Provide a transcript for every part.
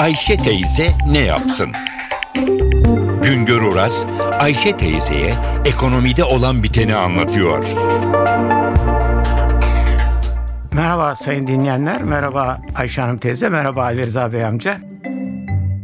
Ayşe teyze ne yapsın? Güngör Oras, Ayşe teyzeye ekonomide olan biteni anlatıyor. Merhaba sayın dinleyenler, merhaba Ayşe Hanım teyze, merhaba Ali Rıza Bey amca.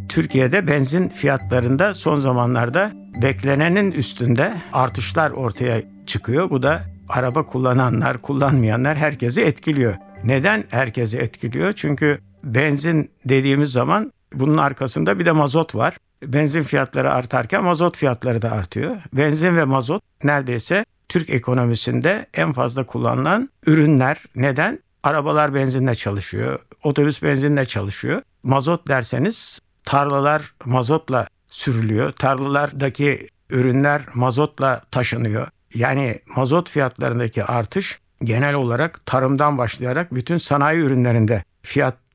Türkiye'de benzin fiyatlarında son zamanlarda beklenenin üstünde artışlar ortaya çıkıyor. Bu da araba kullananlar, kullanmayanlar herkesi etkiliyor. Neden herkesi etkiliyor? Çünkü benzin dediğimiz zaman bunun arkasında bir de mazot var. Benzin fiyatları artarken mazot fiyatları da artıyor. Benzin ve mazot neredeyse Türk ekonomisinde en fazla kullanılan ürünler. Neden? Arabalar benzinle çalışıyor, otobüs benzinle çalışıyor. Mazot derseniz tarlalar mazotla sürülüyor. Tarlalardaki ürünler mazotla taşınıyor. Yani mazot fiyatlarındaki artış genel olarak tarımdan başlayarak bütün sanayi ürünlerinde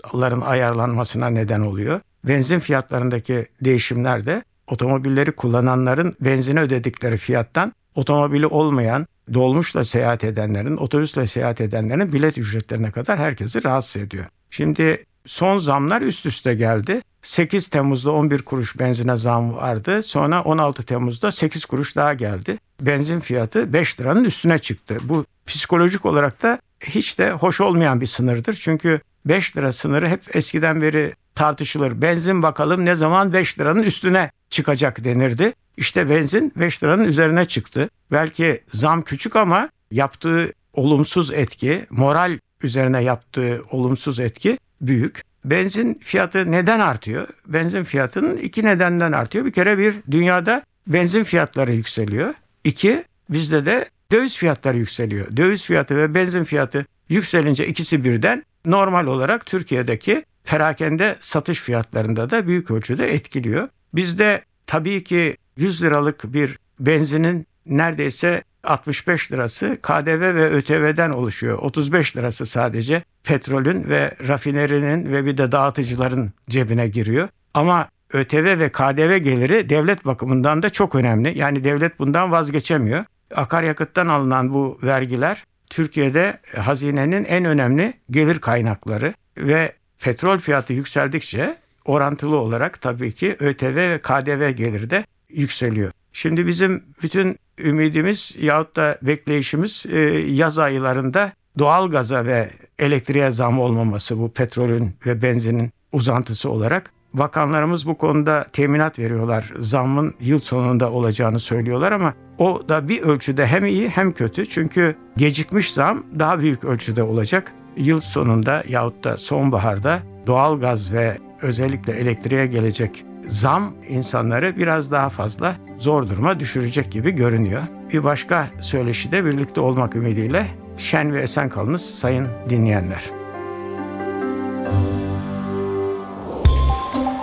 fiyatların ayarlanmasına neden oluyor. Benzin fiyatlarındaki değişimler de otomobilleri kullananların benzine ödedikleri fiyattan otomobili olmayan, dolmuşla seyahat edenlerin, otobüsle seyahat edenlerin bilet ücretlerine kadar herkesi rahatsız ediyor. Şimdi son zamlar üst üste geldi. 8 Temmuz'da 11 kuruş benzine zam vardı. Sonra 16 Temmuz'da 8 kuruş daha geldi. Benzin fiyatı 5 liranın üstüne çıktı. Bu psikolojik olarak da hiç de hoş olmayan bir sınırdır. Çünkü 5 lira sınırı hep eskiden beri tartışılır. Benzin bakalım ne zaman 5 liranın üstüne çıkacak denirdi. İşte benzin 5 liranın üzerine çıktı. Belki zam küçük ama yaptığı olumsuz etki, moral üzerine yaptığı olumsuz etki büyük. Benzin fiyatı neden artıyor? Benzin fiyatının iki nedenden artıyor. Bir kere bir dünyada benzin fiyatları yükseliyor. İki bizde de döviz fiyatları yükseliyor. Döviz fiyatı ve benzin fiyatı yükselince ikisi birden normal olarak Türkiye'deki perakende satış fiyatlarında da büyük ölçüde etkiliyor. Bizde tabii ki 100 liralık bir benzinin neredeyse 65 lirası KDV ve ÖTV'den oluşuyor. 35 lirası sadece petrolün ve rafinerinin ve bir de dağıtıcıların cebine giriyor. Ama ÖTV ve KDV geliri devlet bakımından da çok önemli. Yani devlet bundan vazgeçemiyor. Akaryakıttan alınan bu vergiler Türkiye'de hazinenin en önemli gelir kaynakları ve petrol fiyatı yükseldikçe orantılı olarak tabii ki ÖTV ve KDV geliri de yükseliyor. Şimdi bizim bütün ümidimiz yahut da bekleyişimiz e, yaz aylarında doğal gaza ve elektriğe zam olmaması bu petrolün ve benzinin uzantısı olarak. Bakanlarımız bu konuda teminat veriyorlar. Zammın yıl sonunda olacağını söylüyorlar ama o da bir ölçüde hem iyi hem kötü. Çünkü gecikmiş zam daha büyük ölçüde olacak. Yıl sonunda yahut da sonbaharda doğal gaz ve özellikle elektriğe gelecek zam insanları biraz daha fazla zor duruma düşürecek gibi görünüyor. Bir başka söyleşi de birlikte olmak ümidiyle şen ve esen kalınız sayın dinleyenler.